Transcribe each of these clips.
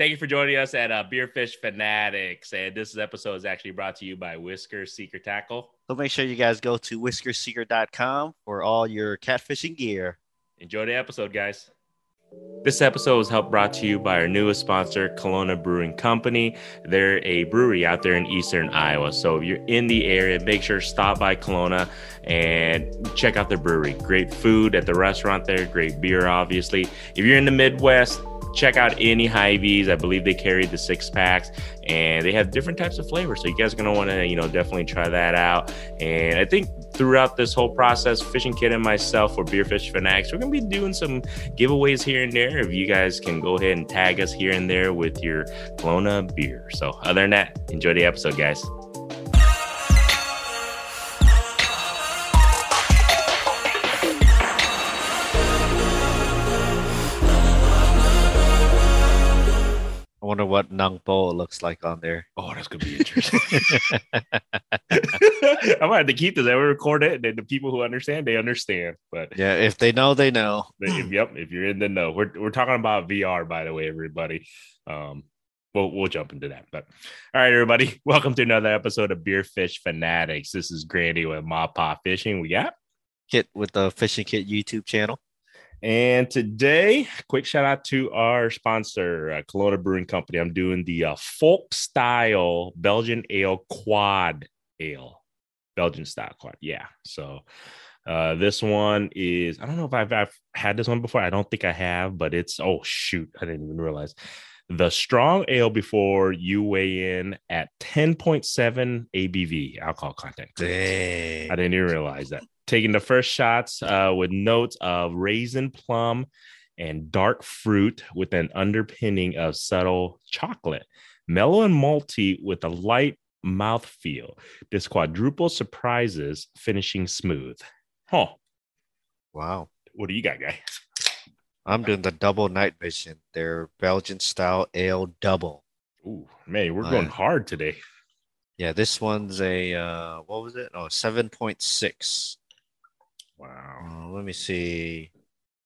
Thank you for joining us at uh, Beerfish Fanatics. And this episode is actually brought to you by Whisker Seeker Tackle. So make sure you guys go to whiskerseeker.com for all your catfishing gear. Enjoy the episode, guys. This episode was helped brought to you by our newest sponsor, Kalona Brewing Company. They're a brewery out there in eastern Iowa. So if you're in the area, make sure to stop by Kalona and check out their brewery. Great food at the restaurant there, great beer, obviously. If you're in the Midwest, check out any Hy-Vees. I believe they carry the six packs and they have different types of flavors. So you guys are gonna want to, you know, definitely try that out. And I think throughout this whole process, Fishing Kid and myself for Beer Beerfish Fanatics, we're gonna be doing some giveaways here and there. If you guys can go ahead and tag us here and there with your Kalona beer. So other than that, enjoy the episode, guys. I wonder what Nang Po looks like on there. Oh, that's gonna be interesting. I might have to keep this. I will record it, and the people who understand, they understand. But Yeah, if they know, they know. if, yep, if you're in the know, we're we're talking about VR, by the way, everybody. Um, we'll we'll jump into that. But all right, everybody, welcome to another episode of Beer Fish Fanatics. This is Grandy with Ma Pa Fishing. We got Kit with the Fishing Kit YouTube channel. And today, quick shout out to our sponsor, uh, Kalona Brewing Company. I'm doing the uh, folk style Belgian ale quad ale, Belgian style quad. Yeah. So uh, this one is, I don't know if I've, I've had this one before. I don't think I have, but it's, oh, shoot. I didn't even realize the strong ale before you weigh in at 10.7 ABV alcohol content. Dang. I didn't even realize that. Taking the first shots uh, with notes of raisin, plum, and dark fruit with an underpinning of subtle chocolate. Mellow and malty with a light mouthfeel. This quadruple surprises finishing smooth. Huh. Wow. What do you got, guy? I'm doing the double night vision. Their Belgian style ale double. Ooh, man, we're going Uh, hard today. Yeah, this one's a uh what was it? Oh, 7.6. Wow. Uh, let me see.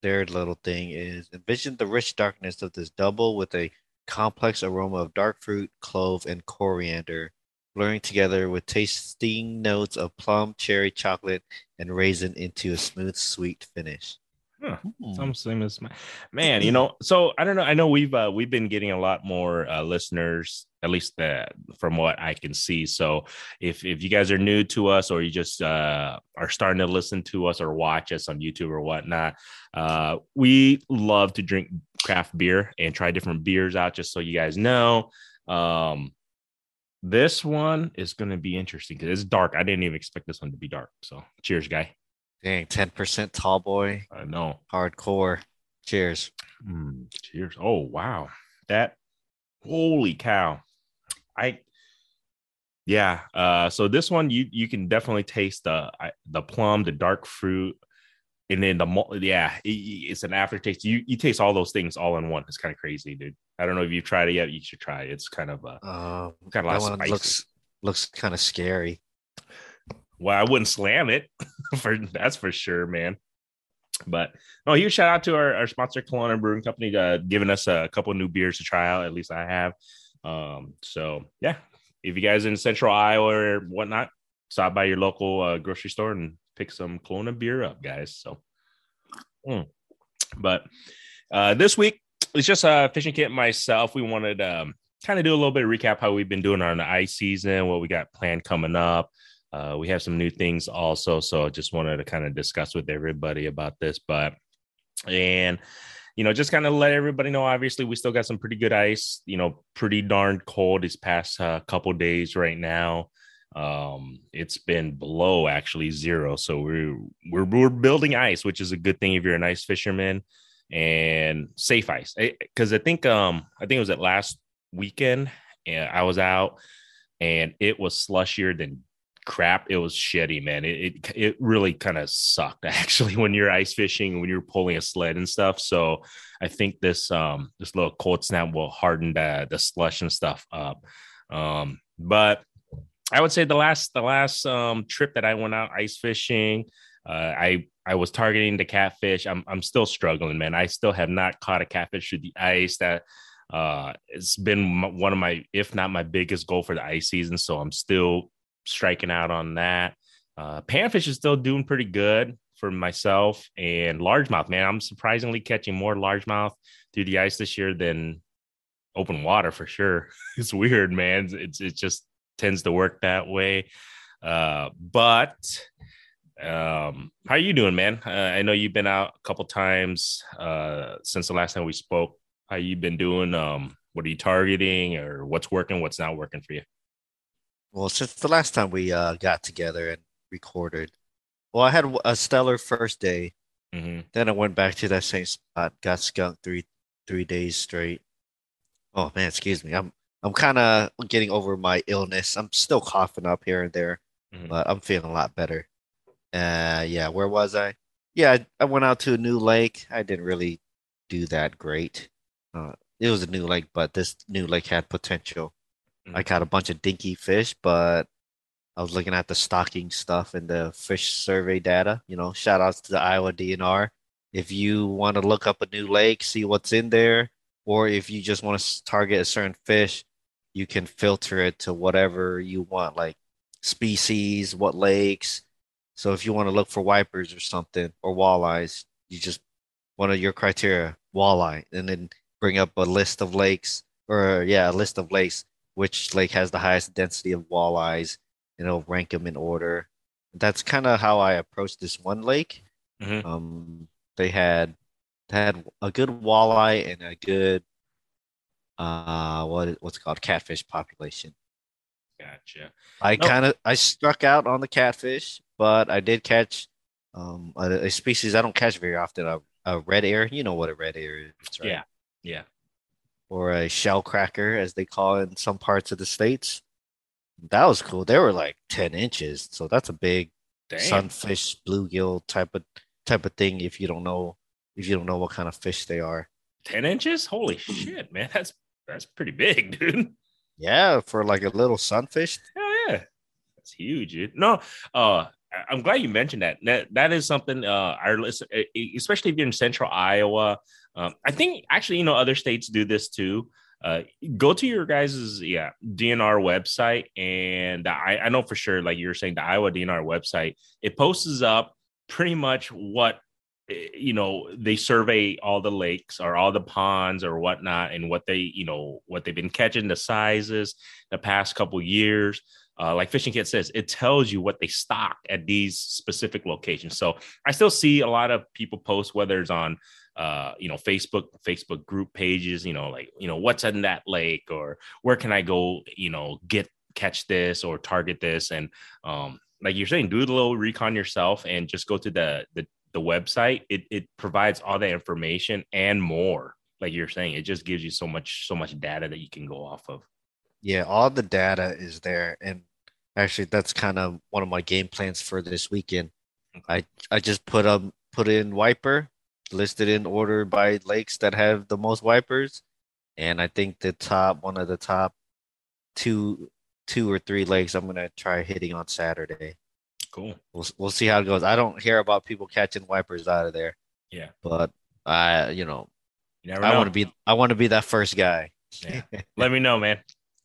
Their little thing is envision the rich darkness of this double with a complex aroma of dark fruit, clove, and coriander, blurring together with tasting notes of plum, cherry, chocolate, and raisin into a smooth, sweet finish. Huh. Mm. Some same as my man, you know. So I don't know. I know we've uh, we've been getting a lot more uh, listeners, at least uh, from what I can see. So if if you guys are new to us, or you just uh, are starting to listen to us or watch us on YouTube or whatnot, uh, we love to drink craft beer and try different beers out. Just so you guys know, um, this one is going to be interesting because it's dark. I didn't even expect this one to be dark. So cheers, guy. Dang, 10% tall boy, I know. hardcore. Cheers. Mm, cheers. Oh wow. That holy cow. I yeah. Uh so this one you you can definitely taste the the plum, the dark fruit, and then the malt. Yeah, it- it's an aftertaste. You you taste all those things all in one. It's kind of crazy, dude. I don't know if you've tried it yet. You should try it. It's kind of uh Um, got a lot that of looks looks kind of scary. well, I wouldn't slam it for that's for sure, man. But no, huge shout out to our, our sponsor, Kalona Brewing Company, uh, giving us a couple new beers to try out. At least I have. Um, so yeah, if you guys in Central Iowa or whatnot, stop by your local uh, grocery store and pick some Kalona beer up, guys. So, mm. but uh, this week it's just uh, fishing kit myself. We wanted um, kind of do a little bit of recap how we've been doing on the ice season, what we got planned coming up. Uh, we have some new things also, so I just wanted to kind of discuss with everybody about this. But and you know, just kind of let everybody know. Obviously, we still got some pretty good ice. You know, pretty darn cold these past uh, couple days right now. Um, it's been below actually zero, so we're we're we're building ice, which is a good thing if you're an ice fisherman and safe ice. Because I think um I think it was at last weekend, and I was out, and it was slushier than crap. It was shitty, man. It it, it really kind of sucked actually when you're ice fishing, when you're pulling a sled and stuff. So I think this um this little cold snap will harden the the slush and stuff up. Um, but I would say the last the last um trip that I went out ice fishing, uh, I I was targeting the catfish. I'm I'm still struggling, man. I still have not caught a catfish through the ice that Uh, it's been one of my, if not my biggest goal for the ice season. So I'm still striking out on that. Uh, panfish is still doing pretty good for myself and largemouth. Man, I'm surprisingly catching more largemouth through the ice this year than open water for sure. It's weird, man. It's it just tends to work that way. Uh, but um, how are you doing, man? Uh, I know you've been out a couple times uh, since the last time we spoke. How you been doing? Um, what are you targeting, or what's working? What's not working for you? Well, since the last time we uh, got together and recorded, well, I had a stellar first day. Mm-hmm. Then I went back to that same spot, got skunked three three days straight. Oh man, excuse me. I'm I'm kind of getting over my illness. I'm still coughing up here and there, mm-hmm. but I'm feeling a lot better. Uh, yeah. Where was I? Yeah, I, I, went out to a new lake. I didn't really do that great. Uh, it was a new lake, but this new lake had potential. Mm-hmm. I caught a bunch of dinky fish, but I was looking at the stocking stuff and the fish survey data. You know, shout outs to the Iowa DNR. If you want to look up a new lake, see what's in there, or if you just want to target a certain fish, you can filter it to whatever you want, like species, what lakes. So if you want to look for wipers or something or walleyes, you just one of your criteria, walleye, and then bring up a list of lakes or yeah, a list of lakes which lake has the highest density of walleyes, and it'll rank them in order. That's kind of how I approached this one lake. Mm-hmm. Um, they had had a good walleye and a good uh what what's called catfish population. Gotcha. I nope. kind of I struck out on the catfish, but I did catch um a, a, species I don't catch very often a, a red ear. You know what a red ear is, right? Yeah. Yeah. Or a shell cracker, as they call it in some parts of the states. That was cool. They were like ten inches, so that's a big Damn. sunfish, bluegill type of type of thing. If you don't know if you don't know what kind of fish they are. 10 inches? Holy shit, man. That's that's pretty big, dude. Yeah, for like a little sunfish. Hell yeah. That's huge, dude. No, uh I'm glad you mentioned that. That that is something uh our especially if you're in central Iowa. Um, I think actually, you know, other states do this too. Uh, go to your guys's yeah DNR website, and I, I know for sure, like you were saying, the Iowa DNR website, it posts up pretty much what Eh, you know they survey all the lakes or all the ponds or whatnot and what they you know what they've been catching the sizes the past couple years uh, like fishing kit says it tells you what they stock at these specific locations so i still see a lot of people post whether it's on uh, you know facebook facebook group pages you know like you know what's in that lake or where can i go you know get catch this or target this and um like you're saying do a little recon yourself and just go to the the the website, it it provides all the information and more. Like you're saying, it just gives you so much so much data that you can go off of. Yeah, all the data is there, and actually, that's kind of one of my game plans for this weekend. I I just put um put in wiper, listed in order by lakes that have the most wipers, and I think the top one of the top two two or three lakes I'm gonna try hitting on Saturday. Cool. We'll we'll see how it goes. I don't hear about people catching wipers out of there. Yeah. But I, you know, you I want to be I want to be that first guy. Yeah. Let me know, man.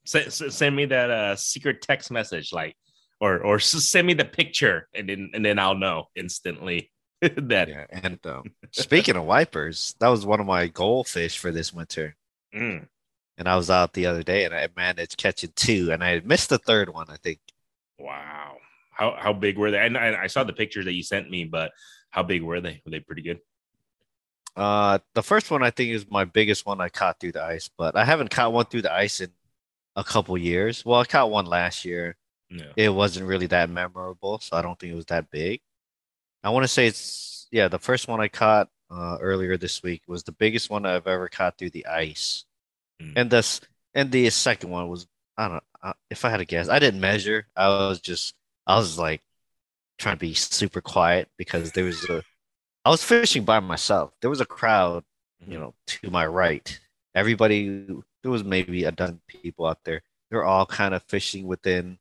Send, send me that uh secret text message, like, or or send me the picture, and then and then I'll know instantly that. Yeah. And um, speaking of wipers, that was one of my goldfish for this winter. Mm. And I was out the other day, and I managed catching two, and I missed the third one. I think. Wow. How how big were they? And I, I saw the pictures that you sent me, but how big were they? Were they pretty good? Uh, the first one I think is my biggest one I caught through the ice, but I haven't caught one through the ice in a couple years. Well, I caught one last year. Yeah. It wasn't really that memorable, so I don't think it was that big. I want to say it's yeah, the first one I caught uh, earlier this week was the biggest one I've ever caught through the ice, mm. and this and the second one was I don't know if I had to guess. I didn't measure. I was just I was like trying to be super quiet because there was a I was fishing by myself. There was a crowd, you mm-hmm. know, to my right. Everybody there was maybe a dozen people out there. They're all kind of fishing within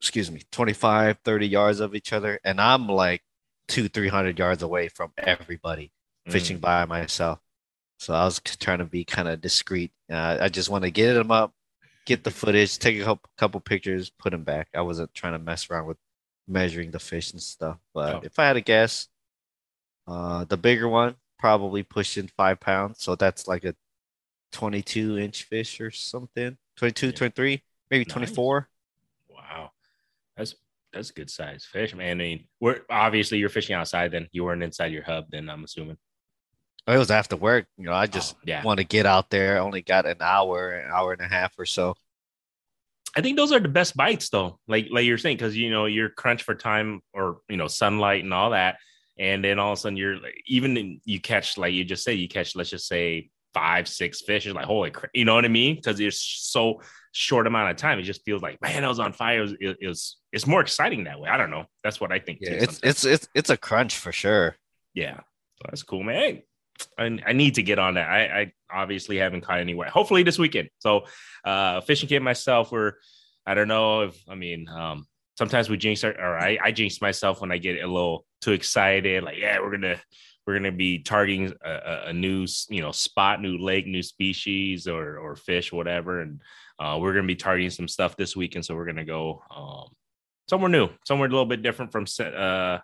excuse me, 25, 30 yards of each other. And I'm like two, 300 yards away from everybody fishing mm. by myself. So I was trying to be kind of discreet. Uh, I just want to get them up, get the footage, take a couple, couple pictures, put them back. I wasn't trying to mess around with measuring the fish and stuff. But Oh. if I had to guess, uh, the bigger one probably pushing five pounds. So that's like a 22 inch fish or something. 22, Yeah. 23, maybe Nice. 24. Wow, that's that's a good size fish, man. I mean, we're obviously you're fishing outside. Then you weren't inside your hub. Then I'm assuming. It was after work. You know, I oh, just Oh, yeah. want to get out there. I only got an hour, an hour and a half or so. I think those are the best bites, though. Like like you're saying, because you know you're crunched for time or you know sunlight and all that, and then all of a sudden you're like, even you catch like you just said you catch let's just say five six fish. You're like holy, crap, you know what I mean? Because it's so short amount of time. It just feels like man, I was on fire. It was, it, it was it's more exciting that way. I don't know. That's what I think. Yeah, too, it's sometimes. it's it's it's a crunch for sure. Yeah, so that's cool, man. Hey, I, I need to get on that. I, I obviously haven't caught any wet. Hopefully this weekend. So, uh, fishing kit myself. We're I don't know if I mean um sometimes we jinx our, or I, I jinx myself when I get a little too excited. Like yeah, we're gonna we're gonna be targeting a, a- new you know spot, new lake, new species or or fish, whatever, and uh, we're gonna be targeting some stuff this weekend. So we're gonna go um somewhere new, somewhere a little bit different from uh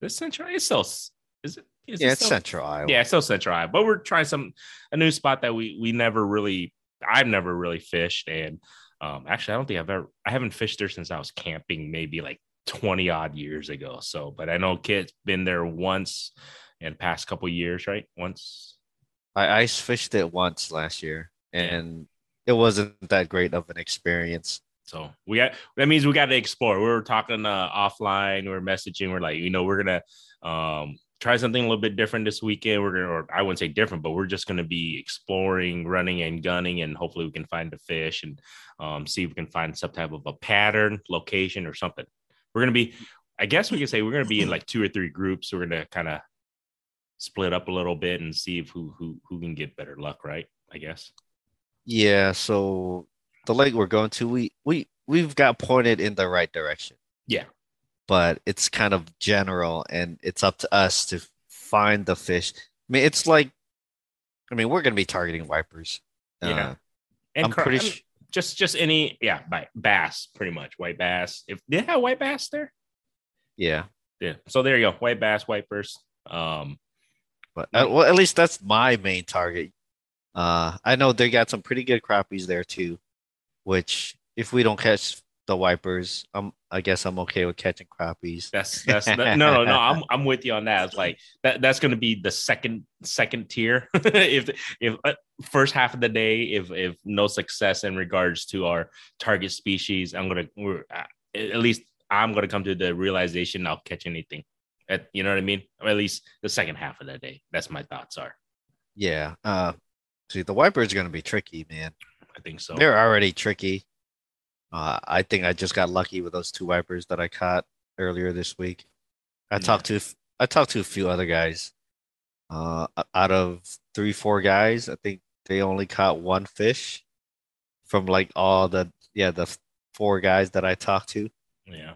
this central. It's still is it? Is it Yeah, it's still- Central Iowa. yeah, it's still Central Iowa, but we're trying some a new spot that we we never really I've never really fished, and um actually I don't think I've ever I haven't fished there since I was camping maybe like twenty odd years ago. So, but I know Kit's been there once in the past couple years, right? Once. I ice fished it once last year, and it wasn't that great of an experience. So we got that means we got to explore. We were talking uh, offline, we are messaging. We're like, you know, we're gonna um, try something a little bit different this weekend. We're gonna, or I wouldn't say different, but we're just gonna be exploring, running and gunning, and hopefully we can find a fish and um, see if we can find some type of a pattern, location, or something. We're gonna be, I guess we could say we're gonna be in like two or three groups. We're gonna kind of split up a little bit and see if who who who can get better luck, right? I guess. Yeah, so the lake we're going to, we we we've got pointed in the right direction, Yeah. but it's kind of general, and it's up to us to find the fish. I mean, it's like, I mean, we're gonna be targeting wipers. Yeah. Uh, And I'm pretty I mean, sure. Just just any yeah bass pretty much white bass. If they have white bass there? Yeah, yeah. So there you go white bass wipers um but uh, well, at least that's my main target. Uh, I know they got some pretty good crappies there too, which if we don't catch the wipers, I'm I guess I'm okay with catching crappies. that's that's that, no no no i'm i'm with you on that it's like that that's going to be the second second tier if if uh, first half of the day if if no success in regards to our target species i'm we're uh, at least i'm to come to the realization i'll catch anything at, you know what i mean or at least the second half of the day that's my thoughts are Yeah. Uh, see, the wipers are gonna be tricky, man. i think so They're already tricky. Uh, I think I just got lucky with those two wipers that I caught earlier this week. I Yeah. talked to I talked to a few other guys. Uh, out of three, four guys, I think they only caught one fish from like all the yeah the four guys that I talked to. Yeah.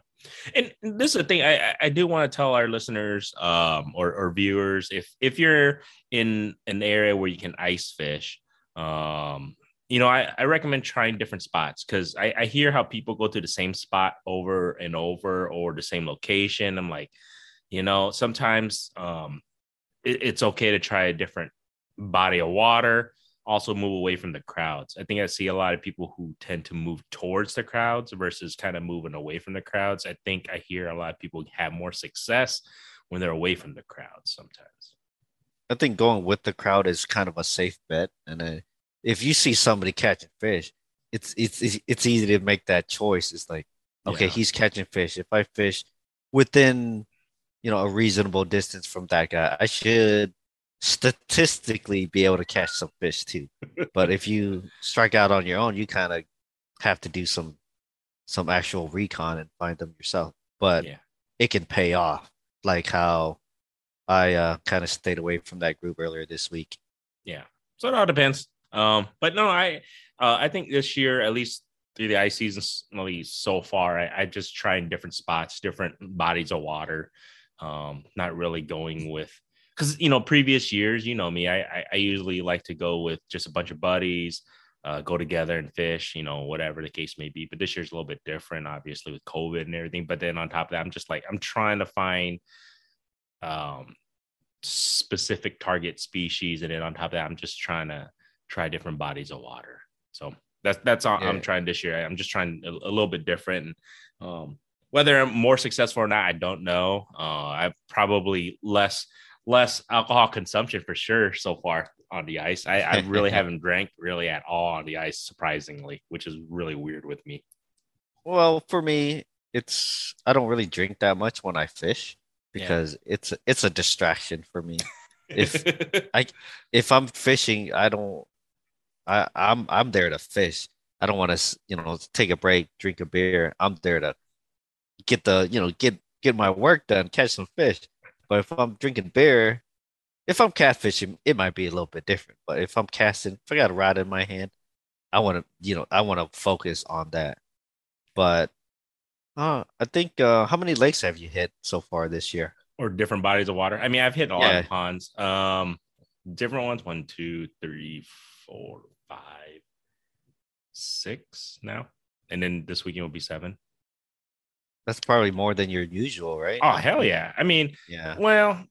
And this is the thing I, I- I do want to tell our listeners um, or, or viewers if if you're in an area where you can ice fish, um, you know, I, I recommend trying different spots because I, I hear how people go to the same spot over and over or the same location. I'm like, you know, sometimes um, it, it's okay to try a different body of water also move away from the crowds. I think I see a lot of people who tend to move towards the crowds versus kind of moving away from the crowds. I think I hear a lot of people have more success when they're away from the crowds sometimes. I think going with the crowd is kind of a safe bet, and uh, if you see somebody catching fish, it's it's it's it's easy to make that choice. It's like, okay, Yeah. he's catching fish. If I fish within, you know, a reasonable distance from that guy, I should statistically be able to catch some fish too. but if you strike out on your own, you kind of have to do some some actual recon and find them yourself. But Yeah. it can pay off, like how I uh, kind of stayed away from that group earlier this week. Yeah. So it all depends. Um, but no, I uh, I think this year, at least through the ice season, at least so far, I, I just trying different spots, different bodies of water. Um, not really going with because you know previous years, you know me, I, I, I usually like to go with just a bunch of buddies, uh, go together and fish, you know, whatever the case may be. But this year's a little bit different, obviously with COVID and everything. But then on top of that, I'm just like I'm trying to find um specific target species, and then on top of that, I'm just trying to try different bodies of water. So that's that's all Yeah. I'm trying this year. I'm just trying a, a little bit different. And, um, whether I'm more successful or not, I don't know. Uh, I've probably less less alcohol consumption for sure so far on the ice. I, I really haven't drank really at all on the ice, surprisingly, which is really weird with me. Well, for me, it's I don't really drink that much when I fish Yeah. because it's it's a distraction for me. If- I If I'm fishing, I don't I I'm I'm there to fish. I don't want to, you know, take a break, drink a beer. I'm there to get the, you know, get get my work done, catch some fish. But if I'm drinking beer, if I'm catfishing, it might be a little bit different. But if I'm casting, if I got a rod in my hand, I want to, you know, I want to focus on that. But uh, I think uh, how many lakes have you hit so far this year? or different bodies of water. I mean, I've hit a lot Yeah. of ponds. Um, different ones. One, two, three, four, five, six now. And then this weekend will be seven. That's probably more than your usual, right? Oh hell yeah! I mean, Yeah. well,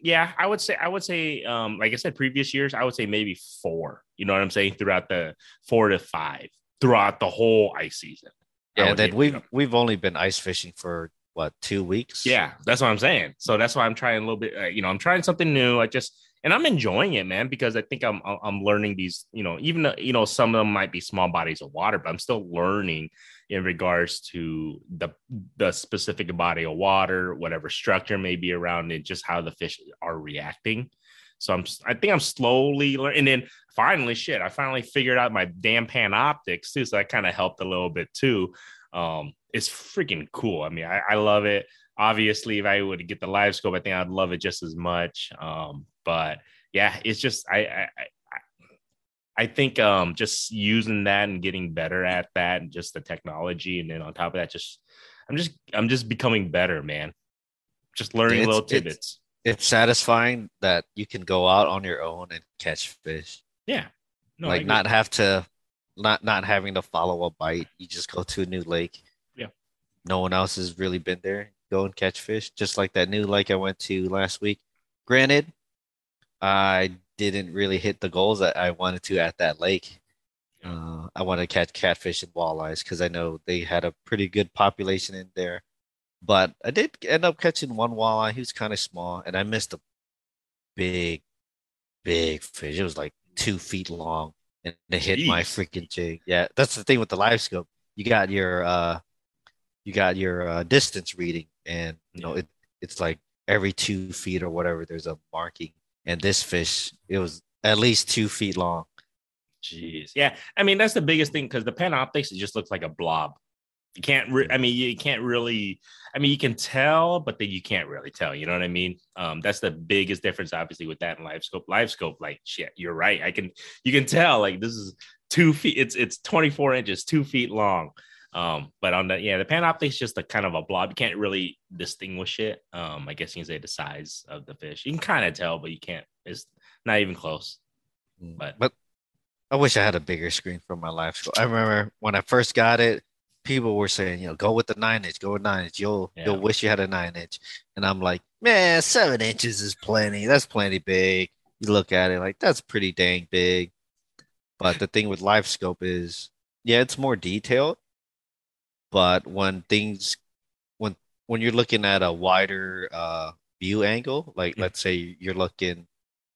yeah, I would say I would say um like I said previous years, I would say maybe four. You know what I'm saying? Throughout the four to five throughout the whole ice season. Yeah, then we've we've only been ice fishing for what two weeks? Yeah, that's what I'm saying. So that's why I'm trying a little bit. Uh, you know, I'm trying something new. I just and I'm enjoying it, man, because I think I'm I'm- learning these. You know, even though, you know some of them might be small bodies of water, but I'm still learning in regards to the the specific body of water, whatever structure may be around it, just how the fish are reacting. So I'm I think I'm slowly learning. And then finally, shit, I finally figured out my damn Panoptix too. So that kind of helped a little bit too. Um, it's freaking cool. I mean, I, I love it. Obviously, if I would get the live scope, I think I'd love it just as much. Um, but yeah, it's just I I I, I think um just using that and getting better at that and just the technology, and then on top of that, just I'm just I'm just becoming better, man. Just learning It's- little it's- tidbits. It's satisfying that you can go out on your own and catch fish. Yeah. No, like not have to not not having to follow a bite. You just go to a new lake. Yeah. No one else has really been there. Go and catch fish. Just like that new lake I went to last week. Granted, I didn't really hit the goals that I wanted to at that lake. Uh, I wanted to catch catfish and walleyes because I know they had a pretty good population in there. But I did end up catching one walleye. He was kind of small, and I missed a big, big fish. It was like two feet long, and it hit my freaking jig. Yeah, that's the thing with the live scope. You got your uh, you got your uh, distance reading, and you know it. It's like every two feet or whatever. There's a marking, and this fish, it was at least two feet long. Jeez. Yeah. I mean, that's the biggest thing because the Panoptix, it just looks like a blob. You can't, re- I mean, you can't really, I mean, you can tell, but then you can't really tell. You know what I mean? Um, that's the biggest difference, obviously, with that and live scope. Live scope, like, shit, you're right. I can, you can tell, like, this is two feet, it's, it's 24 inches, two feet long. Um, but on the, yeah, the Panoptix, just a kind of a blob. You can't really distinguish it. Um, I guess you can say the size of the fish. You can kind of tell, but you can't, it's not even close. But- but I wish I had a bigger screen for my live scope. I remember when I first got it, people were saying, you know, go with the nine inch, go with nine inch. You'll Yeah. you'll wish you had a nine inch. And I'm like, man, seven inches is plenty. That's plenty big. You look at it like that's pretty dang big. But the thing with live scope is, yeah, it's more detailed. But when things when when you're looking at a wider uh view angle, like let's say you're looking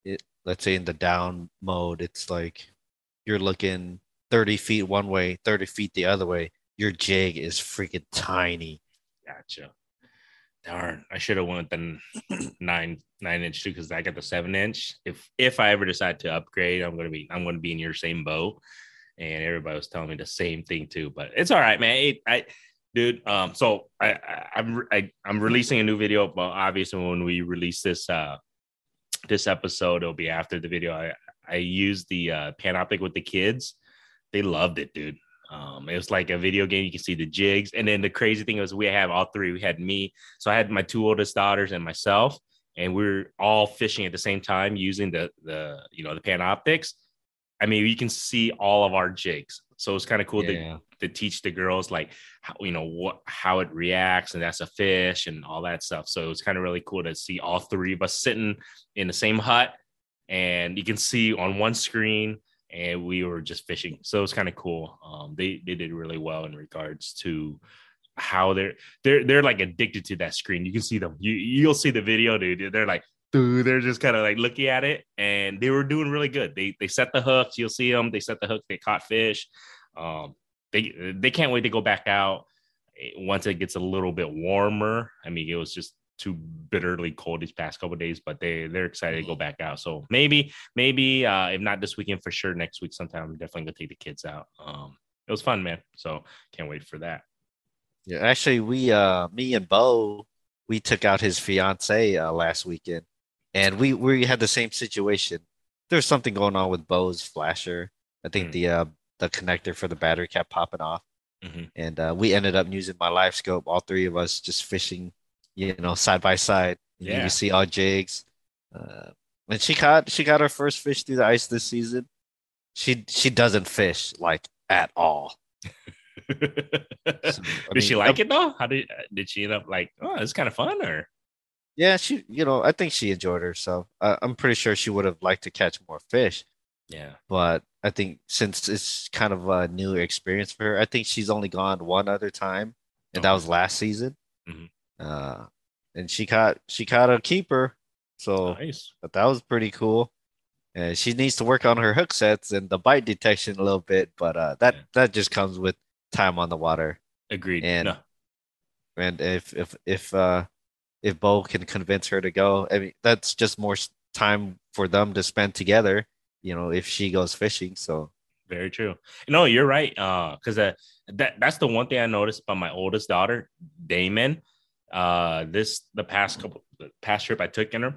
it let's say in the down mode, it's like you're looking 30 feet one way, 30 feet the other way. Your jig is freaking tiny. Gotcha. Darn, I should have went with the nine nine inch too because I got the seven inch. If if I ever decide to upgrade, I'm gonna be I'm gonna be in your same boat. And everybody was telling me the same thing too, but it's all right, man. It, I, dude. Um, so I, I I'm I, I'm releasing a new video. but obviously when we release this uh this episode, it'll be after the video. I I used the uh, panoptic with the kids. They loved it, dude. Um, it was like a video game. You can see the jigs, and then the crazy thing was we have all three. We had me, so I had my two oldest daughters and myself, and we're all fishing at the same time using the the you know the Panoptix. I mean, you can see all of our jigs. So it's kind of cool Yeah. to, to teach the girls like how you know what how it reacts and that's a fish and all that stuff. So it's kind of really cool to see all three of us sitting in the same hut and you can see on one screen and we were just fishing. So it's kind of cool. Um, they they did really well in regards to how they're they're they're like addicted to that screen. You can see them. You you'll see the video, dude. They're like, dude, they're just kind of like looking at it, and they were doing really good. They they set the hooks. You'll see them. They set the hook. They caught fish. Um, they they can't wait to go back out eh, once it gets a little bit warmer. I mean, it was just too bitterly cold these past couple days, but they they're excited to go back out. So maybe maybe uh, if not this weekend for sure, next week sometime. I'm definitely gonna take the kids out. Um, it was fun, man. So can't wait for that. Yeah, actually, we, uh, me and Bo, we took out his fiance uh, last weekend, and we we had the same situation. There's something going on with Bo's flasher. I think Mm. the uh, the connector for the battery kept popping off, Mhm. and uh, we ended up using my live scope. All three of us just fishing, you know, side by side. You Yeah. can see all jigs. Uh, and she caught she got her first fish through the ice this season. She she doesn't fish like at all. So, did she mean, like it though? How did did she end up like? Oh, it's kind of fun, or Yeah, she, you know, I think she enjoyed herself. Uh, I'm pretty sure she would have liked to catch more fish, yeah, but I think since it's kind of a new experience for her, I think she's only gone one other time, and that was last season. Mhm. Uh, and she caught she caught a keeper, so nice. but that was pretty cool. And she needs to work on her hook sets and the bite detection a little bit, but uh, that Yeah. that just comes with time on the water. Agreed. And- no, And if if if uh if Bo can convince her to go, I mean that's just more time for them to spend together. You know, if she goes fishing. So very true. No, you're right. Uh, because uh, that that's the one thing I noticed about my oldest daughter, Damon. Uh, this the past couple the past trip I took in her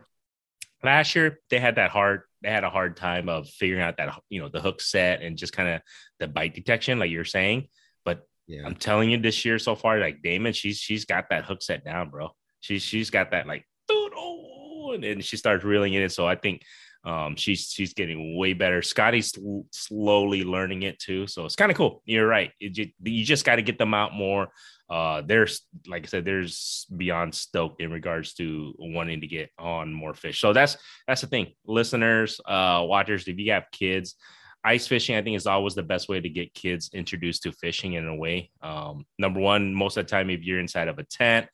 last year, they had that hard they had a hard time of figuring out that you know the hook set and just kind of the bite detection, like you're saying. But yeah, I'm telling you, this year so far, like Damon, she's she's got that hook set down, bro. She's she's got that like, and then she starts reeling in it. So I think um, she's she's getting way better. Scotty's sl- slowly learning it too, so it's kind of cool. You're right. It you just got to get them out more. Uh, there's like I said, there's beyond stoked in regards to wanting to get on more fish. So that's that's the thing, listeners, uh, watchers. If you have kids, ice fishing, I think, is always the best way to get kids introduced to fishing in a way. Um, number one, most of the time, if you're inside of a tent,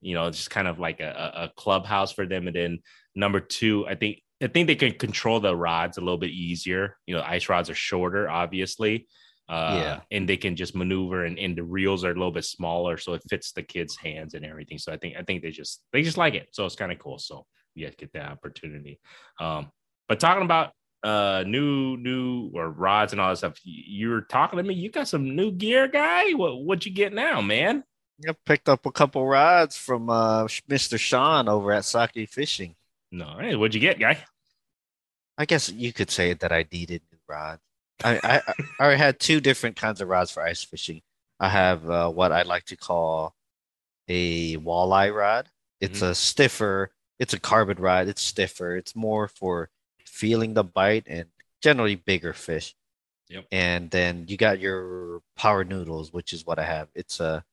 you know, it's just kind of like a, a clubhouse for them. And then number two, I think I think they can control the rods a little bit easier. You know, ice rods are shorter, obviously. Uh, Yeah. and they can just maneuver and, and the reels are a little bit smaller so it fits the kids hands and everything so i think i think they just they just like it so it's kind of cool so you guys get that opportunity um but talking about uh new new or rods and all that stuff you were talking to me you got some new gear guy what what you get now man I picked up a couple rods from uh Mr. Sean over at Sake Fishing. no hey, what'd you get guy I guess you could say that I needed new rods. I, I I had two different kinds of rods for ice fishing. I have uh, what I like to call a walleye rod. It's a stiffer. It's a carbon rod. It's stiffer. It's more for feeling the bite and generally bigger fish. Yep. And then you got your power noodles, which is what I have. It's a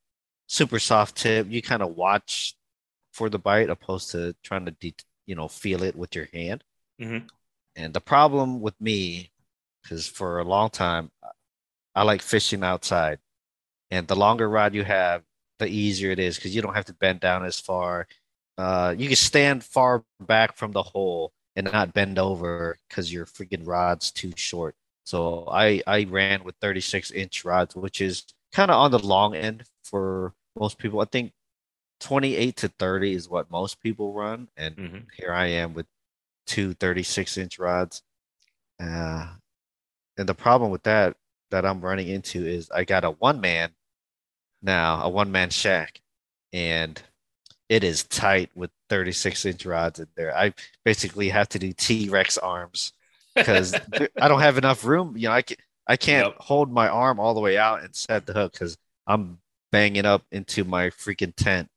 super soft tip. You kind of watch for the bite opposed to trying to de- you know feel it with your hand. Mhm. And the problem with me, because for a long time, I like fishing outside. And the longer rod you have, the easier it is because you don't have to bend down as far. Uh, you can stand far back from the hole and not bend over because your freaking rod's too short. So I I ran with 36 inch rods, which is kind of on the long end for most people. I think 28 to 30 is what most people run, and Mhm. here I am with two 36 inch rods. Uh, and the problem with that that I'm running into is I got a one man now, a one man shack, and it is tight with 36 inch rods in there. I basically have to do T Rex arms because I don't have enough room. You know, I can't, I can't Yep. hold my arm all the way out and set the hook because I'm banging up into my freaking tent.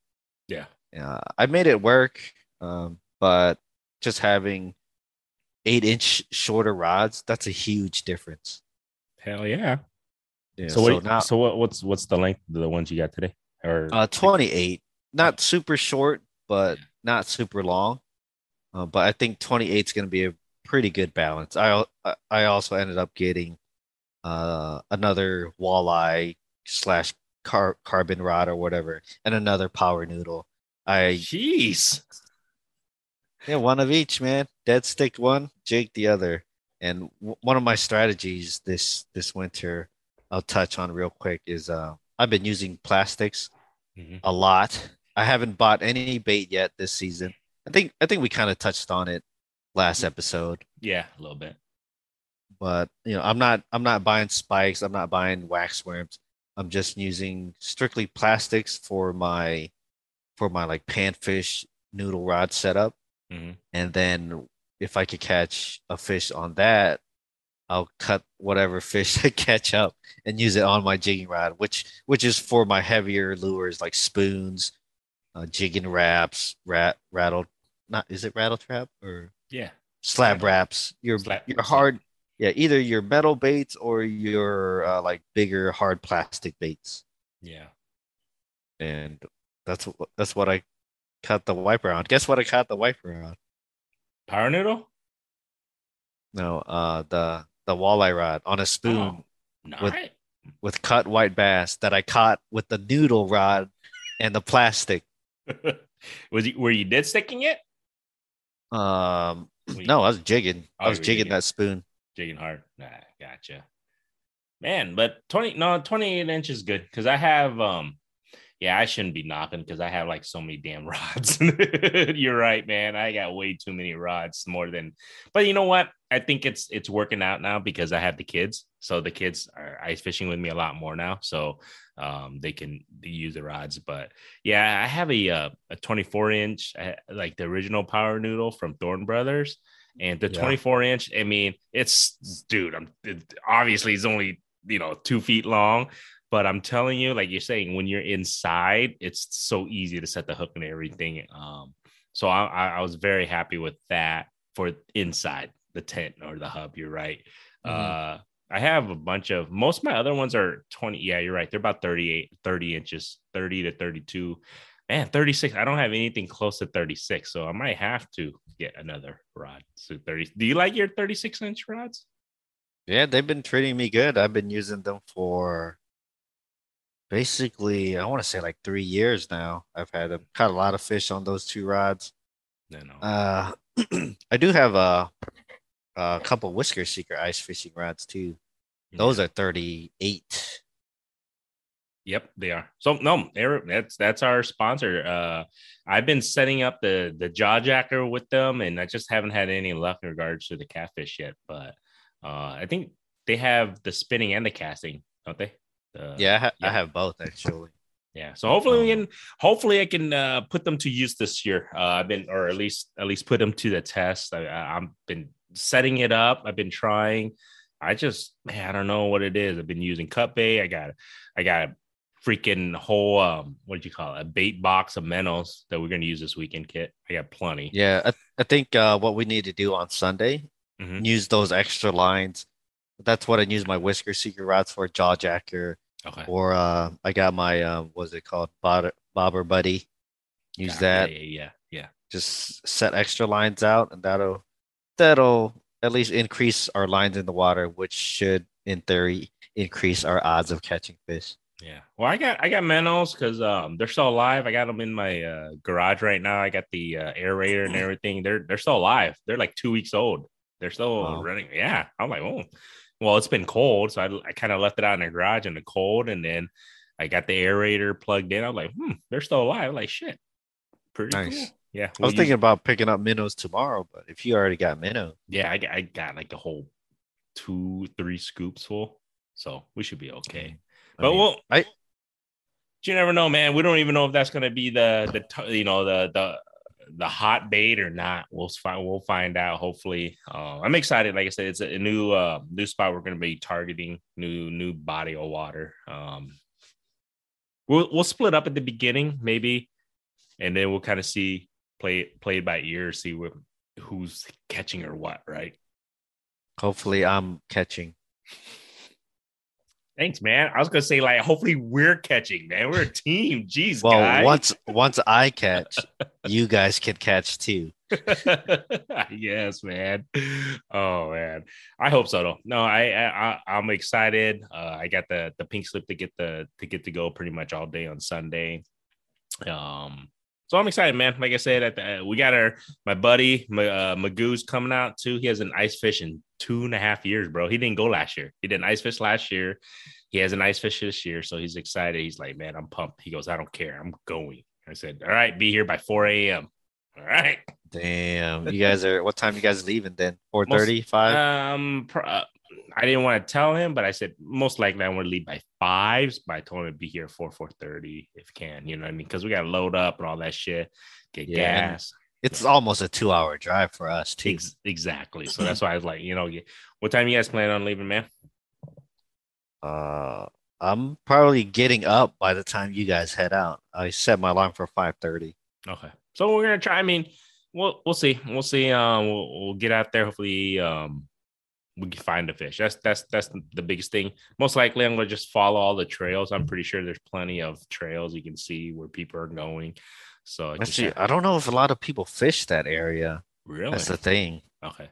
yeah Uh, I made it work. Um, but just having eight inch shorter rods, that's a huge difference. Hell yeah. Yeah, so wait, now, so what, what's what's the length of the ones you got today? Or uh, 28. Not super short, but not super long. Uh, but I think 28 is going to be a pretty good balance. I I also ended up getting uh, another walleye slash car- carbon rod or whatever, and another power noodle. I jeez, yeah, one of each, man. Dead stick one, Jake the other. And w- one of my strategies this this winter, I'll touch on real quick, is uh, I've been using plastics mm-hmm. a lot. I haven't bought any bait yet this season. I think I think we kind of touched on it last mm-hmm. episode. Yeah, a little bit. But you know, I'm not I'm not buying spikes. I'm not buying wax worms. I'm just using strictly plastics for my for my like panfish noodle rod setup. Mm-hmm. And then if I could catch a fish on that, I'll cut whatever fish I catch up and use it on my jigging rod, which which is for my heavier lures like spoons, uh, Jigging Raps, rat rattle. Not is it rattle trap or yeah Slab Raps? Your slab, your hard yeah either your metal baits or your uh, like bigger hard plastic baits. Yeah, and that's that's what I caught the wiper on. Guess what I caught the wiper on? Power noodle? No, uh the the walleye rod on a spoon oh, with with cut white bass that I caught with the noodle rod and the plastic. was you were you dead sticking it? Um no, I was jigging. Oh, I was jigging, jigging that spoon. Jigging hard. Nah, gotcha. Man, but 20 no 28 inches is good because I have um yeah, I shouldn't be knocking because I have like so many damn rods. You're right, man. I got way too many rods, more than. But you know what? I think it's it's working out now because I have the kids. So the kids are ice fishing with me a lot more now, so um, they can use the rods. But yeah, I have a uh, a 24 inch, uh, like the original Power Noodle from Thorne Brothers, and the yeah. 24 inch. I mean, it's dude. I'm it, obviously it's only you know two feet long but I'm telling you, like you're saying, when you're inside, it's so easy to set the hook and everything. Um, so I, I was very happy with that for inside the tent or the hub. You're right. Mm-hmm. Uh, I have a bunch of most of my other ones are 20. Yeah, you're right. They're about 38, 30 inches, 30 to 32. Man, 36. I don't have anything close to 36. So I might have to get another rod. So 30. Do you like your 36 inch rods? Yeah, they've been treating me good. I've been using them for basically I want to say like three years now. I've had them caught a lot of fish on those two rods. No, no. Uh, I do have a, a couple whisker seeker ice fishing rods too. Those yeah. are 38. Yep, they are. So no, that's that's our sponsor. Uh, I've been setting up the the jaw jacker with them, and I just haven't had any luck in regards to the catfish yet. But uh, I think they have the spinning and the casting, don't they? Yeah, I, ha- yeah, I have both actually. Yeah, so hopefully um, we can. Hopefully, I can uh, put them to use this year. Uh, I've been, or at least, at least put them to the test. I, I, I've been setting it up. I've been trying. I just, man, I don't know what it is. I've been using cut bait. I got, I got freaking whole, um, what did you call it? A bait box of minnows that we're going to use this weekend, kit. I got plenty. Yeah, I, I think uh, what we need to do on Sunday, mm-hmm. use those extra lines that's what I use my whisker seeker rods for, jaw jacker. Okay. Or uh, I got my uh, what's it called, Bobber, Bobber Buddy. Use that. Yeah, yeah, yeah. Just set extra lines out, and that'll that'll at least increase our lines in the water, which should, in theory, increase our odds of catching fish. Yeah. Well, I got I got minnows because um they're still alive. I got them in my uh, garage right now. I got the uh, aerator and everything. They're they're still alive. They're like two weeks old. They're still wow. running. Yeah. I'm like, oh, well, it's been cold, so I, I kind of left it out in the garage in the cold, and then I got the aerator plugged in. I'm like, hmm, they're still alive. I'm like, shit, pretty nice. Cool. Yeah, I was thinking about picking up minnows tomorrow, but if you already got minnow, yeah, I, I got like a whole two, three scoops full, so we should be okay. I but mean, well, I you never know, man. We don't even know if that's gonna be the the you know the the the hot bait or not. We'll find we'll find out. Hopefully, uh, I'm excited. Like I said, it's a, new uh, new spot we're going to be targeting. New new body of water. Um, we'll we'll split up at the beginning maybe, and then we'll kind of see play play by ear, see what who's catching or what, right? Hopefully, I'm catching. Thanks, man. I was gonna say like, hopefully we're catching, man. We're a team. Jeez, Well, guy. once once I catch, you guys can catch too. yes, man. Oh man, I hope so. Though. No, I, I I'm excited. Uh, I got the the pink slip to get the to get to go pretty much all day on Sunday. Um, so I'm excited, man. Like I said, at the, we got our my buddy uh, Magoo's coming out too. He has an ice fish in two and a half years, bro. He didn't go last year. He did an ice fish last year. He has an ice fish this year, so he's excited. He's like, man, I'm pumped. He goes, I don't care. I'm going. I said, all right, be here by 4 a.m. All right. Damn, you guys are. What time you guys leaving then? Four thirty, five. Um, pr- uh, I didn't want to tell him, but I said most likely I want to leave by fives, But I told him to be here four four thirty if can. You know what I mean? Because we got to load up and all that shit, get Yeah, gas. It's almost a two-hour drive for us too. Ex- exactly. So that's why I was like, you know, what time you guys plan on leaving, man? Uh, I'm probably getting up by the time you guys head out. I set my alarm for five thirty. Okay. So we're gonna try. I mean, we'll we'll see. We'll see. Um, we'll, we'll get out there. Hopefully, um, we can find a fish. That's that's that's the biggest thing. Most likely, I'm gonna just follow all the trails. I'm pretty sure there's plenty of trails you can see where people are going. So Actually, have- I don't know if a lot of people fish that area. really That's the thing. okay.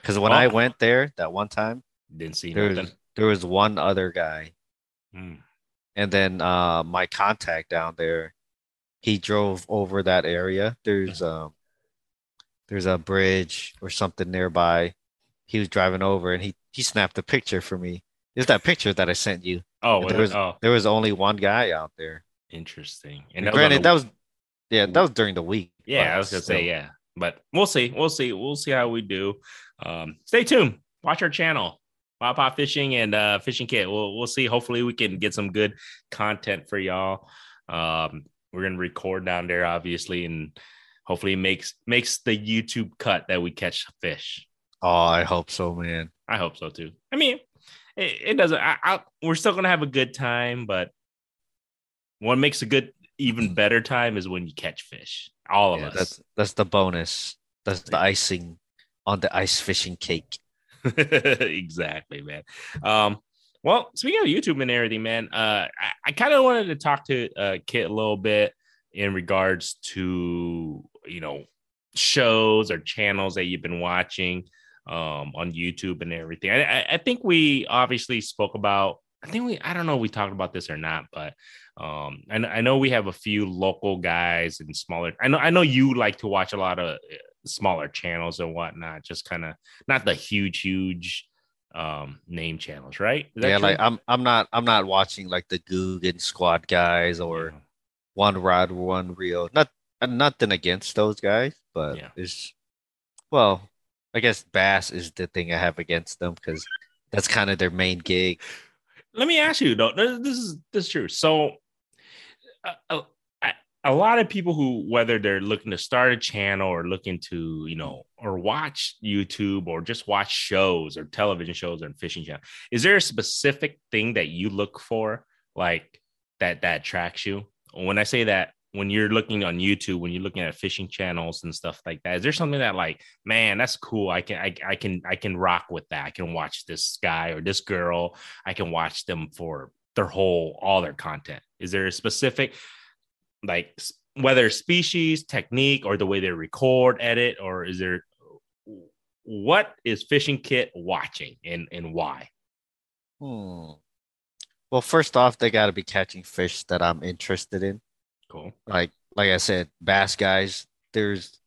Because when I went there that one time, Didn't see there was there was one other guy, Hmm. and then uh my contact down there, he drove over that area. There's um there's a bridge or something nearby. He was driving over and he he snapped a picture for me. It's that picture that I sent you. Oh, there was- oh, There was only one guy out there. interesting. And was on granted, the- that was yeah, that was during the week. Yeah, but I was gonna still. say yeah, but we'll see. We'll see. We'll see how we do. Um, stay tuned. Watch our channel, Pop Pop Fishing and uh, Fishing Kit. We'll we'll see. Hopefully, we can get some good content for y'all. Um, we're gonna record down there, obviously, and hopefully makes makes the YouTube cut that we catch fish. Oh, I hope so, man. I hope so too. I mean, it, it doesn't. I, I, we're still gonna have a good time, but what makes a good, even better time is when you catch fish. All of Yeah, us. that's that's the bonus. That's the icing on the ice fishing cake. exactly, man. Um, well, speaking of YouTube and everything, man, uh, I, I kind of wanted to talk to uh, Kit a little bit in regards to you know shows or channels that you've been watching um, on YouTube and everything. I, I, I think we obviously spoke about. I think we. I don't know if we talked about this or not, but um, I, I know we have a few local guys and smaller. I know. I know you like to watch a lot of uh, smaller channels and whatnot. Just kind of not the huge, huge um name channels, right? Yeah, true? like I'm I'm not I'm not watching like the Googan Squad guys or One Rod One Reel. Not nothing against those guys, but Yeah. it's well, I guess Bass is the thing I have against them because that's kind of their main gig. Let me ask you though. This is this is true. So uh, uh, I- a lot of people who whether they're looking to start a channel or looking to you know or watch youtube or just watch shows or television shows or fishing channel is there a specific thing that you look for like that that attracts you? When i say that when you're looking on youtube when you're looking at fishing channels and stuff like that is there something that like man that's cool i can i, I can i can rock with that i can watch this guy or this girl I can watch them for their whole all their content. Is there a specific like whether species, technique, or the way they record, edit, or is there what is Fishing Kit watching and and why? Hmm. Well, first off, they got to be catching fish that I'm interested in. Cool. like like I said, bass guys, there's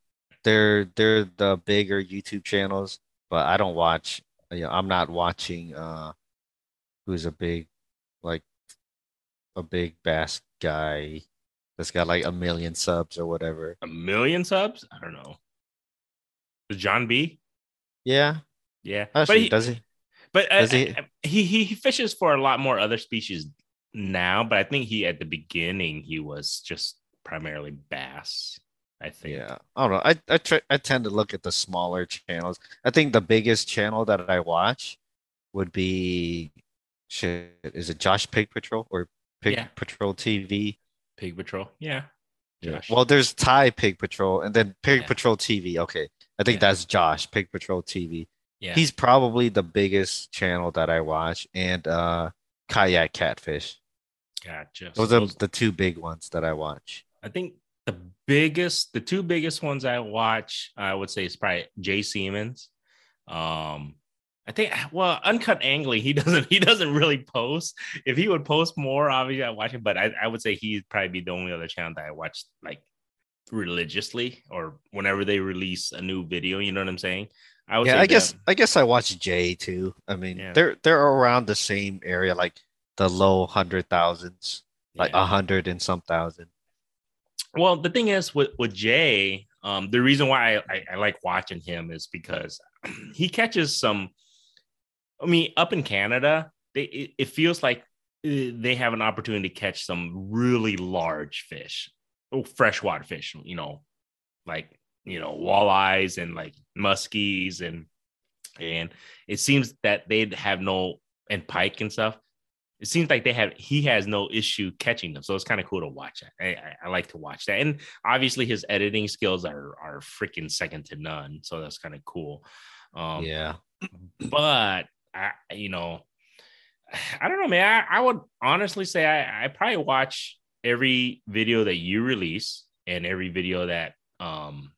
they're they're the bigger YouTube channels, but I don't watch you know, I'm not watching uh who's a big like a big bass guy that's got like a million subs or whatever. A million subs? I don't know. Is Jon B? Yeah, Yeah, but actually, he, does he? but uh, does he- he he he fishes for a lot more other species now. But I think he at the beginning he was just primarily bass. I think. Yeah, I don't know. I I try, I tend to look at the smaller channels. I think the biggest channel that I watch would be shit. Is it Josh Pig Patrol or Pig Yeah. Patrol TV? Pig Patrol. Yeah. Yeah. Josh. Well, there's Thai Pig Patrol and then Pig Yeah. Patrol TV. Okay. I think Yeah. that's Josh, Pig Patrol TV. yeah, He's probably the biggest channel that I watch, and uh Kayak Catfish. Gotcha. Those are the two big ones that I watch. I think the biggest, the two biggest ones I watch, I would say is probably Jay Siemens. Um, I think well, uncut angling, he doesn't he doesn't really post. If he would post more, obviously I watch it, but I, I would say he'd probably be the only other channel that I watch like religiously or whenever they release a new video. You know what I'm saying? I would Yeah, say I guess. I guess I watch Jay too. I mean, Yeah. they're they're around the same area, like the low hundred thousands, like a hundred and some thousand. Well, the thing is with with Jay, um, the reason why I, I, I like watching him is because he catches some. I mean, up in Canada, they it, it feels like uh, they have an opportunity to catch some really large fish, oh, freshwater fish. You know, like you know walleyes and like muskies and and it seems that they have no and pike and stuff it seems like they have he has no issue catching them. So it's kind of cool to watch I, I, I like to watch that. And obviously his editing skills are are freaking second to none. So that's kind of cool. Um yeah, but I, you know, I don't know, man. I, I would honestly say I, I probably watch every video that you release and every video that um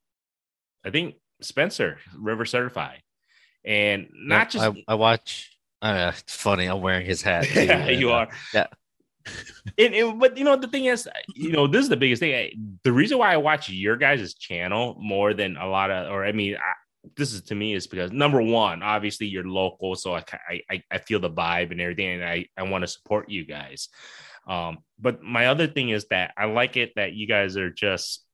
I think Spencer River Certified, and not Yeah, just I, I watch. Uh, it's funny. I'm wearing his hat. Too, yeah, and, you uh, are. yeah. And, and- but you know the thing is, you know, this is the biggest thing. I- The reason why I watch your guys' channel more than a lot of, or I mean, I, this is to me is because number one, obviously you're local, so I I I feel the vibe and everything, and I I want to support you guys. Um, but my other thing is that I like it that you guys are just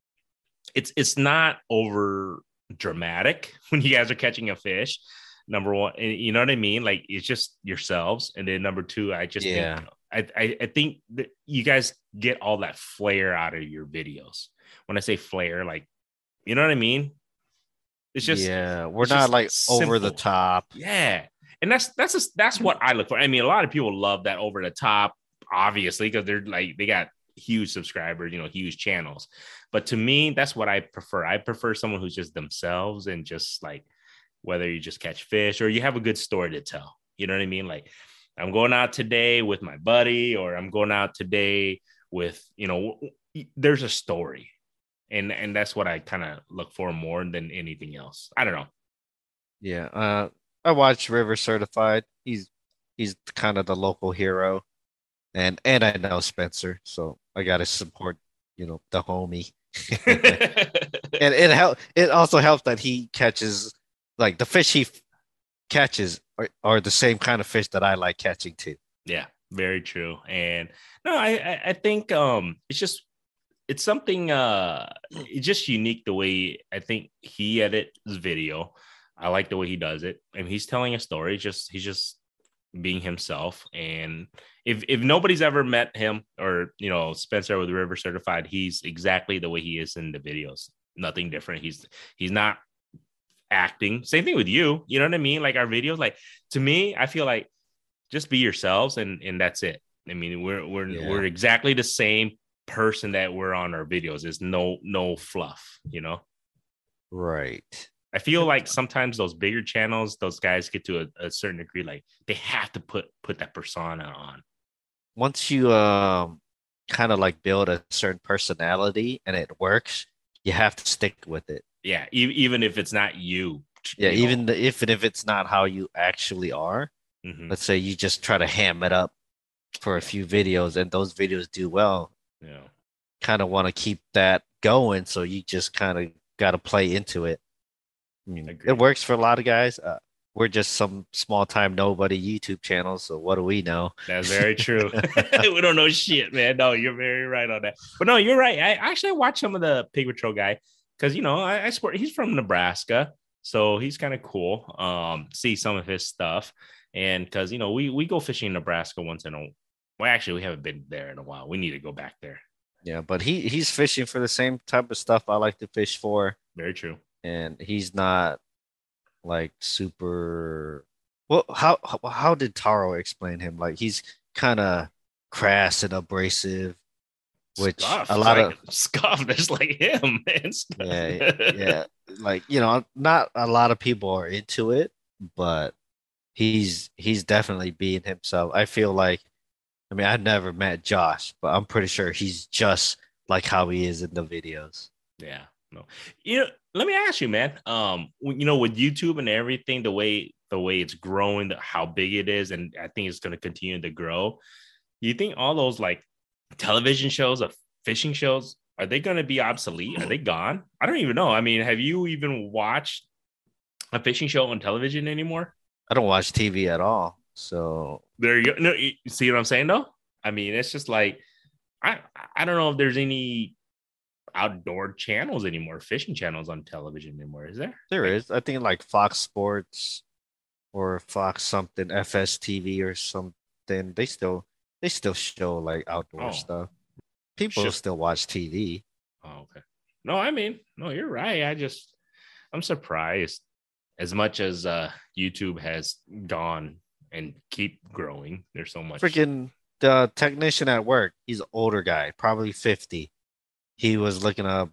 it's it's not over dramatic when you guys are catching a fish. Number one, you know what I mean? Like it's just yourselves, and then number two, I just Yeah. think I, I I think that you guys get all that flair out of your videos. When I say flair, like you know what I mean? It's just yeah, we're not like over the top. yeah, and that's that's just, that's what I look for. I mean, a lot of people love that over the top, obviously, because they're like they got huge subscribers, you know, huge channels. But to me, that's what I prefer. I prefer someone who's just themselves and just like whether you just catch fish or you have a good story to tell. You know what I mean? Like I'm going out today with my buddy, or I'm going out today with you know. There's a story, and and that's what I kind of look for more than anything else. I don't know. Yeah. Uh, I watch River Certified. He's he's kind of the local hero, and and I know Spencer, so I gotta support you know the homie. and it help. It also helps that he catches like the fish he f- catches are, are the same kind of fish that I like catching too. Yeah, very true. And no, I I, I think um it's just it's something uh it's just unique the way I think he edits video. I like the way he does it. and he's telling a story. Just he's just being himself. And if if nobody's ever met him or you know Spencer with River Certified, he's exactly the way he is in the videos. Nothing different. He's he's not acting. Same thing with you. You know what I mean? Like our videos. Like to me, I feel like just be yourselves and and that's it. I mean, we're we're Yeah. we're exactly the same person that we're on our videos. There's no no fluff. You know. Right. I feel like sometimes those bigger channels, those guys get to a, a certain degree, like they have to put put that persona on. Once you um kind of like build a certain personality and it works, you have to stick with it. Yeah, e- even if it's not you. Yeah, you know. even the, if if it's not how you actually are. Mhm. Let's say you just try to ham it up for a few videos and those videos do well. yeah. Kind of want to keep that going, so you just kind of got to play into it. I mean, Agreed. it works for a lot of guys. Uh, we're just some small time nobody YouTube channel, so what do we know? That's very true. we don't know shit, man. No, you're very right on that. But no, you're right. I actually watched some of the Pig Patrol guy because you know I, I support. He's from Nebraska, so he's kind of cool. Um, see some of his stuff, and because you know we we go fishing in Nebraska once in a. Well, actually, we haven't been there in a while. We need to go back there. Yeah, but he he's fishing for the same type of stuff I like to fish for, Very true. and he's not like super. Well, how how, how did Taro explain him? Like he's kind of crass and abrasive. Which Scuff, a lot like, of scuff. That's like him, man. Scuff. yeah, yeah, like you know, not a lot of people are into it, but he's he's definitely being himself. I feel like, I mean, I've never met Josh, but I'm pretty sure he's just like how he is in the videos. Yeah, no. You know, let me ask you, man. Um, you know, with YouTube and everything, the way the way it's growing, the, how big it is, and I think it's going to continue to grow. You think all those like television shows, of fishing shows, are they going to be obsolete? Are they gone? I don't even know. I mean, have you even watched a fishing show on television anymore? I don't watch TV at all, so There you go. No, you see what I'm saying though? I mean, it's just like I I don't know if there's any outdoor channels anymore, fishing channels on television anymore. Is there? there is. I think like Fox Sports or Fox something, FSTV or something. They still they still show like outdoor Oh. stuff. People Sure. still watch TV. Oh, okay. No, I mean, no, you're right. I just I'm surprised as much as uh YouTube has gone and keep growing. There's so much Freaking the technician at work, he's an older guy, probably 50. He was looking up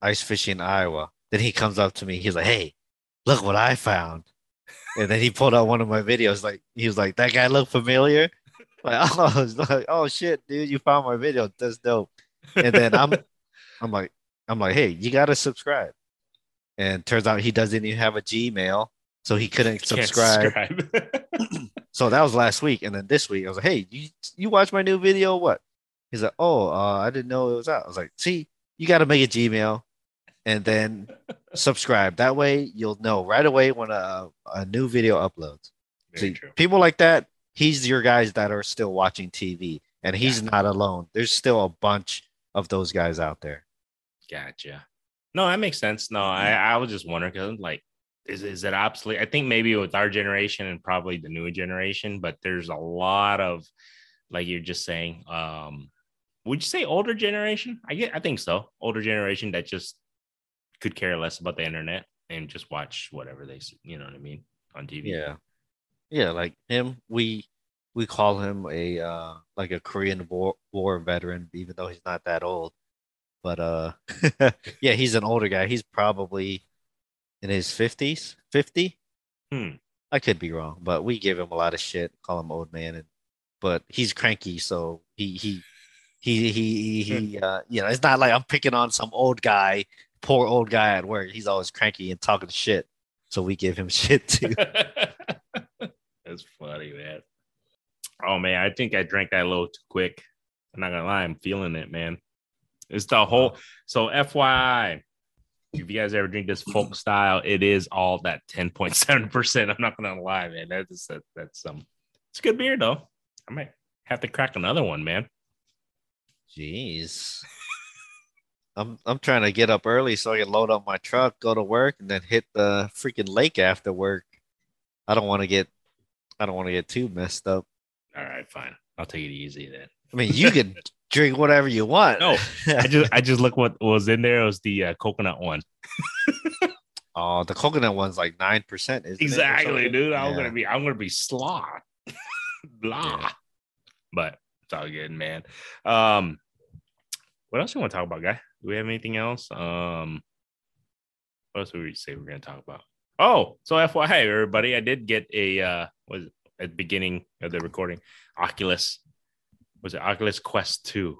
ice fishing in Iowa. Then he comes up to me. He's like, Hey, look what I found. And then he pulled out one of my videos. Like he was like, That guy looked familiar. Like, oh, I was like, oh shit, dude, you found my video. That's dope. And then I'm I'm like, I'm like, hey, you gotta subscribe. And turns out he doesn't even have a Gmail, so he couldn't subscribe. subscribe. So that was last week, and then this week I was like, "Hey, you you watch my new video? What?" He's like, "Oh, uh, I didn't know it was out." I was like, "See, you got to make a Gmail, and then subscribe. That way, you'll know right away when a a new video uploads." Very See, true. people like that, he's your guys that are still watching TV, and he's not alone. There's still a bunch of those guys out there. Gotcha. No, that makes sense. No, I, I was just wondering because like, is is it obsolete? I think maybe with our generation and probably the newer generation, but there's a lot of like you're just saying. Um, would you say older generation? I get, I think so. Older generation that just could care less about the internet and just watch whatever they, you know what I mean, on TV. Yeah, yeah, like him. We we call him a uh like a Korean War war veteran, even though he's not that old. But uh, yeah, he's an older guy. He's probably in his fifties, fifty. Hmm. I could be wrong, but we give him a lot of shit, call him old man, and but he's cranky, so he he he he he. Uh, you know, it's not like I'm picking on some old guy, poor old guy at work. He's always cranky and talking shit, so we give him shit too. That's funny, man. Oh man, I think I drank that a little too quick. I'm not gonna lie, I'm feeling it, man. It's the whole. So, FYI, if you guys ever drink this folk style, it is all that 10.7 percent. I'm not gonna lie, man. That's that, that's some. it's a good beer though. I might have to crack another one, man. Jeez. I'm I'm trying to get up early so I can load up my truck, go to work, and then hit the freaking lake after work. I don't want to get I don't want to get too messed up. All right, fine. I'll take it easy then. I mean, you can drink whatever you want. No, I just I just look what was in there. It was the uh, coconut one. oh, the coconut one's like nine percent, isn't it, Exactly, dude. I'm Yeah. gonna be I'm gonna be slaw. Blah. Yeah. But it's all good, man. Um what else you want to talk about, guy? Do we have anything else? Um what else would we say we're gonna talk about? Oh, so FYI, everybody, I did get a uh was at the beginning of the recording, Oculus. Was it Oculus Quest 2?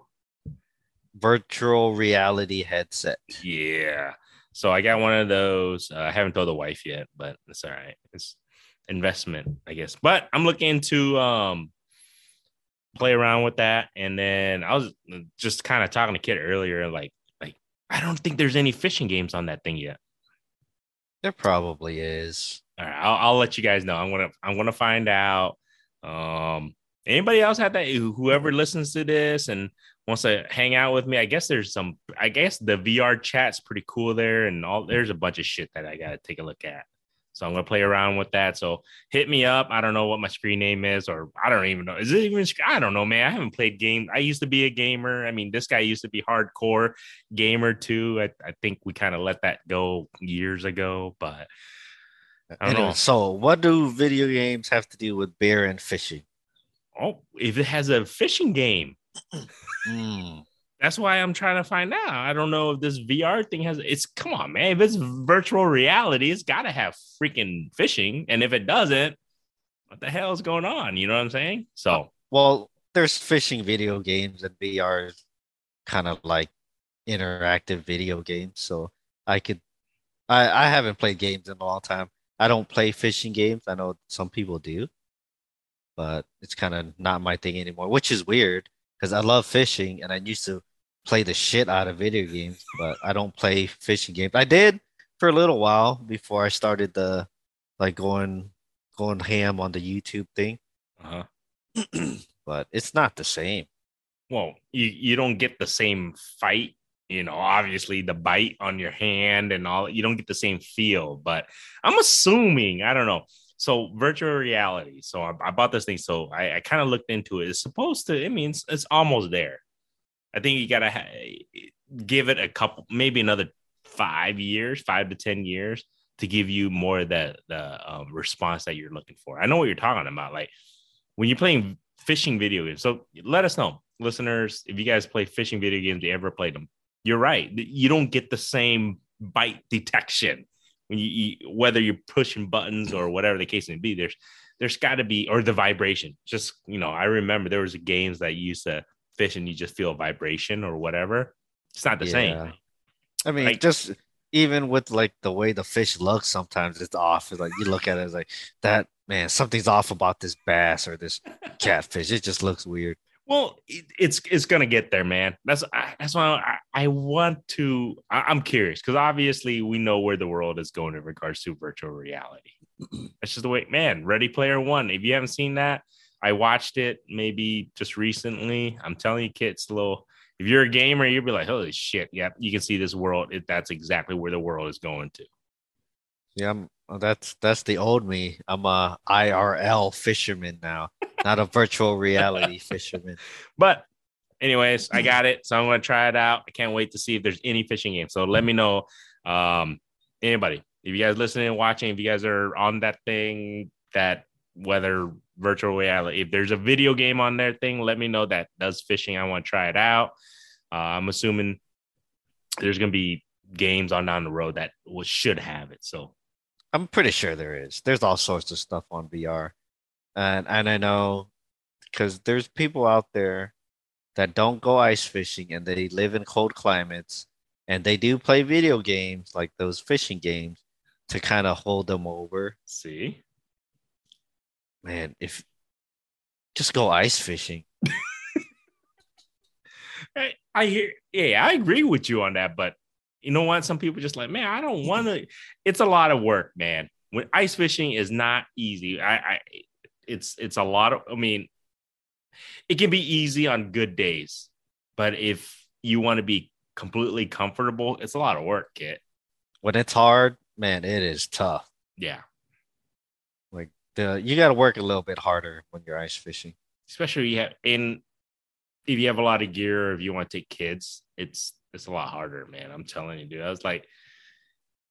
virtual reality headset. Yeah. So I got one of those. Uh, I haven't told the wife yet, but it's all right. It's investment, I guess. But I'm looking to um play around with that. And then I was just kind of talking to Kid earlier, like, like I don't think there's any fishing games on that thing yet. There probably is. All right, I'll, I'll let you guys know. I'm gonna I'm gonna find out. Um, anybody else have that? Whoever listens to this and wants to hang out with me, I guess there's some. I guess the VR chat's pretty cool there, and all there's a bunch of shit that I gotta take a look at. So I'm gonna play around with that. So hit me up. I don't know what my screen name is, or I don't even know. Is it even? I don't know, man. I haven't played game. I used to be a gamer. I mean, this guy used to be hardcore gamer too. I, I think we kind of let that go years ago, but I don't Anyway, know. so what do video games have to do with bear and fishing? Oh, if it has a fishing game, Mm. That's why I'm trying to find out. I don't know if this VR thing has it's come on, man. If it's virtual reality, it's gotta have freaking fishing. And if it doesn't, what the hell is going on? You know what I'm saying? So uh, well, there's fishing video games and VR kind of like interactive video games. So I could I, I haven't played games in a long time. I don't play fishing games. I know some people do, but it's kind of not my thing anymore, which is weird because I love fishing and I used to play the shit out of video games, but I don't play fishing games. I did for a little while before I started the like going going ham on the YouTube thing. uh-huh. but it's not the same. well, you, you don't get the same fight, you know, obviously the bite on your hand and all, you don't get the same feel, but I'm assuming, I don't know. So virtual reality. So I, I bought this thing. So I, I kind of looked into it. It's supposed to, I mean, it's, it's almost there. I think you got to ha- give it a couple, maybe another five years, five to 10 years to give you more of the, the um, response that you're looking for. I know what you're talking about. Like when you're playing fishing video games. So let us know, listeners, if you guys play fishing video games, you ever played them. You're right. You don't get the same bite detection when you, you whether you're pushing buttons or whatever the case may be. There's there's got to be or the vibration. Just you know, I remember there was games that used to fish and you just feel a vibration or whatever. It's not the Yeah. same. I mean, Like- just even with like the way the fish looks, sometimes it's off. It's like you look at it, it's like that man, something's off about this bass or this catfish. It just looks weird. Well, it, it's it's gonna get there, man. That's I, that's why I, I want to. I, I'm curious because obviously we know where the world is going in regards to virtual reality. That's just the way, man. Ready Player One. If you haven't seen that, I watched it maybe just recently. I'm telling you, kids, little. If you're a gamer, you'll be like, "Holy shit!" Yep, you can see this world. It, that's exactly where the world is going to. Yeah, I'm, that's that's the old me. I'm a IRL fisherman now, not a virtual reality fisherman. But anyways, I got it. So I'm gonna try it out. I can't wait to see if there's any fishing games. So let me know. Um, anybody, if you guys listening and watching, if you guys are on that thing, that whether virtual reality, if there's a video game on their thing, let me know that does fishing. I want to try it out. Uh, I'm assuming there's gonna be games on down the road that will, should have it. So I'm pretty sure there is. There's all sorts of stuff on VR, and and I know because there's people out there that don't go ice fishing and they live in cold climates, and they do play video games like those fishing games to kind of hold them over. see, Man, if just go ice fishing. I, I hear, yeah, I agree with you on that. But you know what? Some people just like, man, I don't want to. It's a lot of work, man. When ice fishing is not easy. I, I, it's it's a lot of. I mean, it can be easy on good days, but if you want to be completely comfortable, it's a lot of work, kid. When it's hard, man, it is tough. Yeah, the you got to work a little bit harder when you're ice fishing. especially you have in if you have a lot of gear or if you want to take kids, it's it's a lot harder, man. I'm telling you, dude. I was like,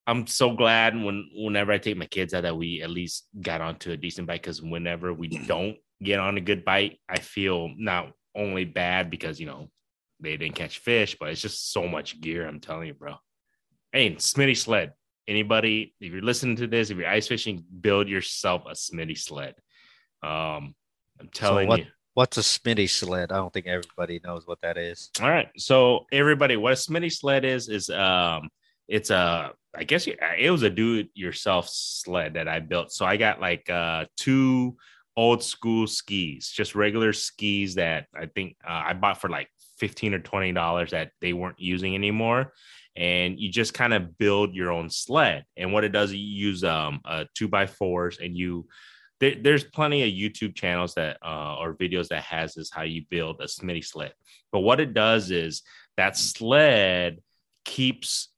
I'm so glad when whenever I take my kids out that we at least got onto a decent bike because whenever we don't get on a good bite, I feel not only bad because you know they didn't catch fish, but it's just so much gear. I'm telling you, bro. Hey, Smitty sled. Anybody, if you're listening to this, if you're ice fishing, build yourself a Smitty sled. Um, I'm telling what- you. What's a Smitty sled? I don't think everybody knows what that is. All right. So everybody, what a Smitty sled is is um it's a I guess it was a do it yourself sled that I built. So I got like uh two old school skis, just regular skis that I think uh, I bought for like 15 or 20 dollars that they weren't using anymore. And you just kind of build your own sled. And what it does, you use um uh, two by fours and you there, there's plenty of YouTube channels that uh, or videos that has this how you build a Smitty sled. But what it does is that sled keeps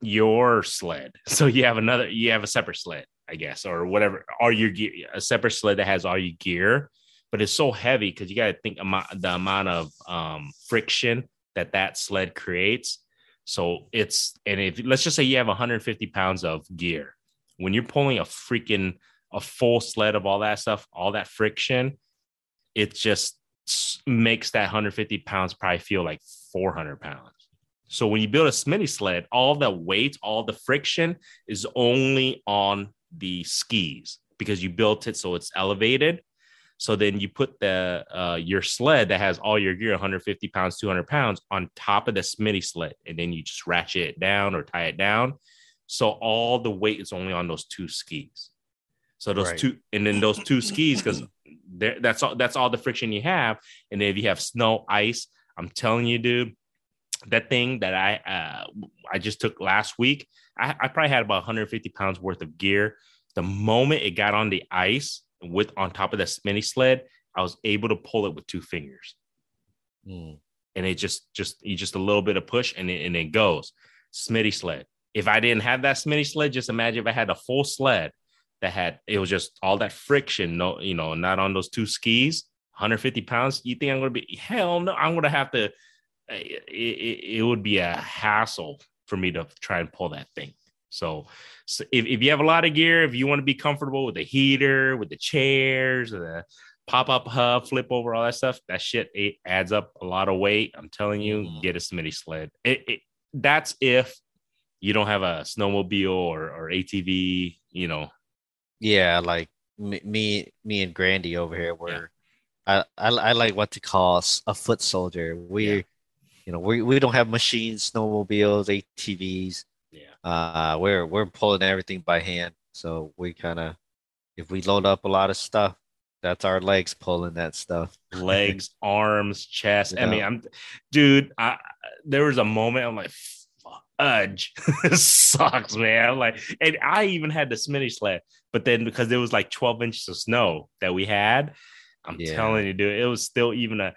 your sled. So you have another, you have a separate sled, I guess, or whatever, all your gear, a separate sled that has all your gear. But it's so heavy because you got to think amount, the amount of um, friction that that sled creates. So it's, and if let's just say you have 150 pounds of gear, when you're pulling a freaking a full sled of all that stuff, all that friction, it just makes that 150 pounds probably feel like 400 pounds. So when you build a Smitty sled, all the weight, all the friction is only on the skis because you built it so it's elevated. So then you put the uh, your sled that has all your gear, 150 pounds, 200 pounds, on top of the Smitty sled, and then you just ratchet it down or tie it down. So all the weight is only on those two skis. So those Right. two, and then those two skis, because that's all that's all the friction you have. And then if you have snow, ice, I'm telling you, dude, that thing that I uh, I just took last week, I, I probably had about 150 pounds worth of gear. The moment it got on the ice with on top of that mini sled, I was able to pull it with two fingers, Mm. and it just just you just a little bit of push, and it, and it goes. Smitty sled. If I didn't have that Smitty sled, just imagine if I had a full sled that had it was just all that friction, no, you know, not on those two skis, 150 pounds. You think I'm gonna be hell no? I'm gonna have to. It, it, it would be a hassle for me to try and pull that thing. So, so if, if you have a lot of gear, if you want to be comfortable with the heater, with the chairs, the pop-up hub, flip over, all that stuff, that shit it adds up a lot of weight. I'm telling you, Mhm. get a Smitty sled. It, it that's if you don't have a snowmobile or, or ATV, you know. Yeah, like me, me, and Grandy over here. Were I, I, I like what to call a foot soldier. We, Yeah. you know, we, we don't have machines, snowmobiles, ATVs. Yeah. Uh, we're we're pulling everything by hand. So we kind of, if we load up a lot of stuff, that's our legs pulling that stuff. legs, arms, chest. I mean, I'm, dude. I there was a moment I'm like, fudge, this sucks, man. I'm like, and I even had the Smitty sled, but then because there was like 12 inches of snow that we had, I'm Yeah. telling you, dude, it was still even a.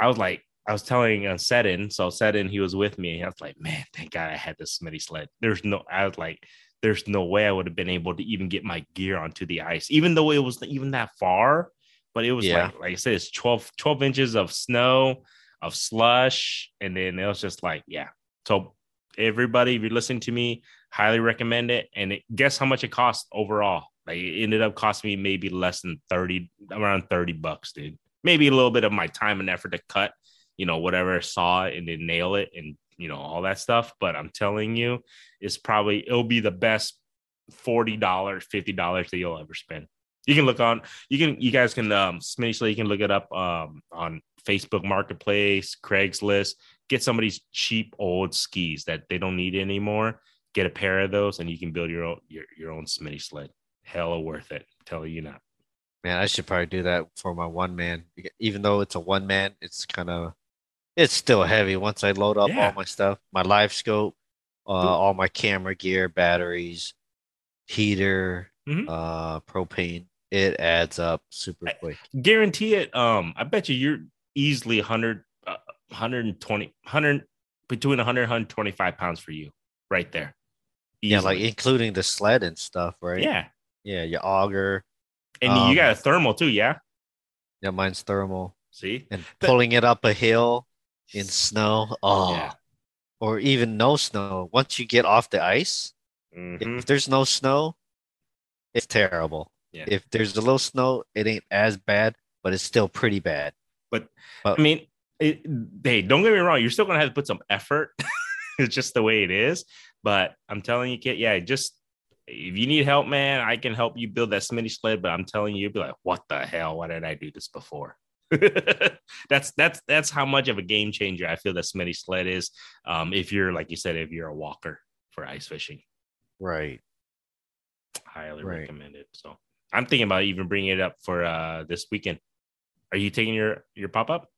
I was like, I was telling uh, Seddon, so Seddon, he was with me. I was like, man, thank God I had this Smitty sled. There's no, I was like, there's no way I would have been able to even get my gear onto the ice, even though it was even that far. But it was Yeah. like, like I said, it's 12, 12 inches of snow, of slush. And then it was just like, yeah. So everybody, if you're listening to me, highly recommend it. And it, guess how much it cost overall? Like it ended up costing me maybe less than 30, around 30 bucks, dude. Maybe a little bit of my time and effort to cut, you know, whatever saw it and then nail it and you know, all that stuff. But I'm telling you, it's probably it'll be the best $40, $50 that you'll ever spend. You can look on, you can, you guys can, um, Smitty you can look it up um, on Facebook Marketplace, Craigslist, get some of these cheap old skis that they don't need anymore. Get a pair of those and you can build your own, your, your own Smitty sled. Hella worth it. I'm telling you not. Man, I should probably do that for my one man. Even though it's a one man, it's kind of it's still heavy once I load up Yeah. all my stuff, my LiveScope, uh, all my camera gear, batteries, heater, Mhm. uh, propane. It adds up super I- quick. Guarantee it. Um, I bet you you're easily 100, uh, 120, 100, between 100 125 pounds for you right there. Yeah, like including the sled and stuff, right? yeah. Yeah, your auger. And Um, you got a thermal too. Yeah. Yeah, mine's thermal. See, And pulling it up a hill in snow. Oh, Yeah. or even no snow. Once you get off the ice, Mhm. If there's no snow, it's terrible. Yeah. If there's a little snow, it ain't as bad, but it's still pretty bad. But I mean, it, hey, don't get me wrong. You're still gonna have to put some effort. it's just the way it is. But I'm telling you, kid, yeah, just if you need help, man, I can help you build that Smitty sled. But I'm telling you, you'll be like, what the hell? Why didn't I do this before? that's that's that's how much of a game changer I feel that Smitty sled is. Um, if you're like you said, if you're a walker for ice fishing, Right. highly Right. recommend it. So I'm thinking about even bringing it up for uh this weekend. Are you taking your your pop up?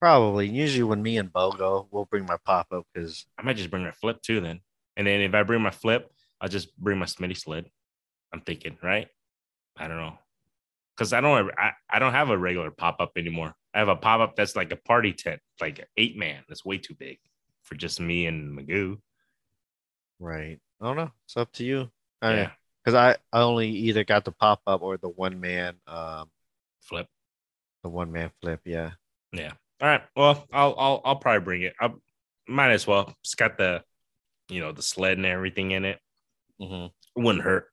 Probably. Usually when me and Bo go, we'll bring my pop up because I might just bring my flip too then. And then if I bring my flip, I'll just bring my Smitty sled. I'm thinking, right? I don't know. Cause I don't I, I don't have a regular pop-up anymore. I have a pop-up that's like a party tent, like eight man. That's way too big for just me and Magoo. right. I don't know. It's up to you. I Yeah. Because I, I only either got the pop up or the one man um Flip. the one man flip. Yeah. Yeah. All right. Well, I'll I'll I'll probably bring it. I might as well. It's got the you know the sled and everything in it. Mm-hmm. It wouldn't hurt.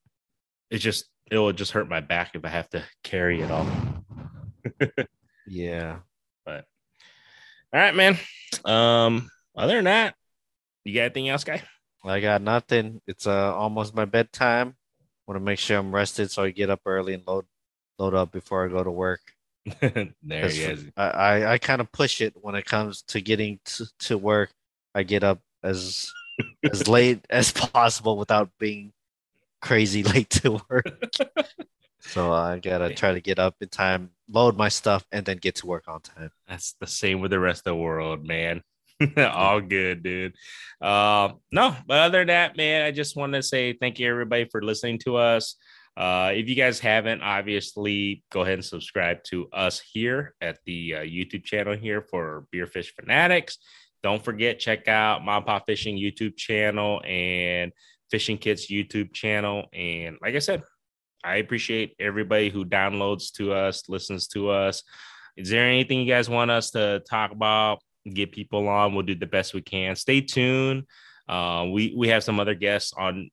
It's just it will just hurt my back if I have to carry it all. Yeah. But all right, man. Um, other than that, you got anything else, guy? I got nothing. It's uh almost my bedtime. Want to make sure I'm rested so I get up early and load load up before I go to work. there he is. I, I, I kind of push it when it comes to getting to, to work. I get up as as late as possible without being crazy late to work. so I gotta try to get up in time, load my stuff, and then get to work on time. That's the same with the rest of the world, man. All good, dude. Uh, no, but other than that, man, I just want to say thank you everybody for listening to us. Uh, if you guys haven't, obviously, go ahead and subscribe to us here at the uh, YouTube channel here for Beer Fish Fanatics. Don't forget, check out Mom Pop Fishing YouTube channel and Fishing Kits YouTube channel. And like I said, I appreciate everybody who downloads to us, listens to us. Is there anything you guys want us to talk about? Get people on. We'll do the best we can. Stay tuned. Uh, we we have some other guests on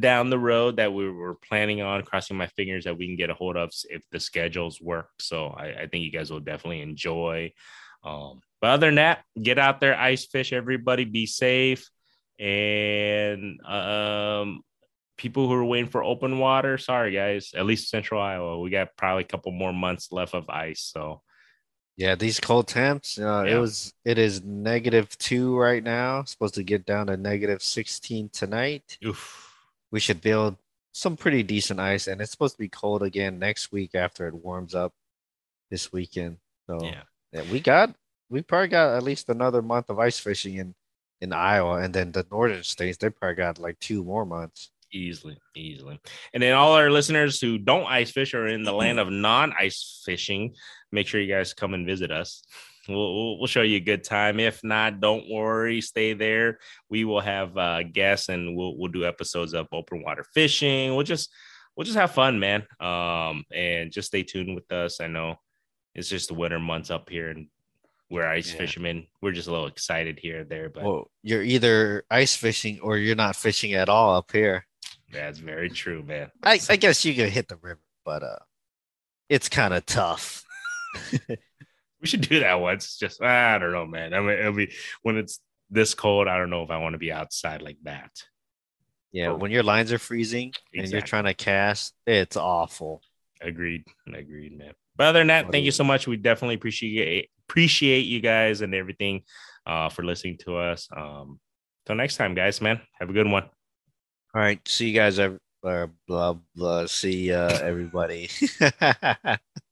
down the road that we were planning on crossing my fingers that we can get a hold of if the schedules work so i, I think you guys will definitely enjoy um, but other than that get out there ice fish everybody be safe and um, people who are waiting for open water sorry guys at least central iowa we got probably a couple more months left of ice so yeah these cold temps uh, yeah. it was it is negative two right now supposed to get down to negative 16 tonight Oof we should build some pretty decent ice, and it's supposed to be cold again next week after it warms up this weekend. So yeah, yeah we got we probably got at least another month of ice fishing in in Iowa, and then the northern states they probably got like two more months. Easily, easily. And then all our listeners who don't ice fish or in the land of non-ice fishing, make sure you guys come and visit us. We'll, we'll show you a good time. If not, don't worry. Stay there. We will have uh, guests and we'll we'll do episodes of open water fishing. We'll just we'll just have fun, man. Um, and just stay tuned with us. I know it's just the winter months up here, and we're ice yeah. fishermen. We're just a little excited here and there. But well, you're either ice fishing or you're not fishing at all up here. That's very true, man. I, I guess you could hit the river, but uh, it's kind of tough. We should do that once. Just I don't know, man. I mean, it'll be when it's this cold. I don't know if I want to be outside like that. Yeah, when your lines are freezing exactly. and you're trying to cast, it's awful. Agreed. Agreed, man. But other than that, thank you so much. We definitely appreciate appreciate you guys and everything uh, for listening to us. Um, till next time, guys, man. Have a good one. All right. See you guys. Blah blah blah. See uh, everybody.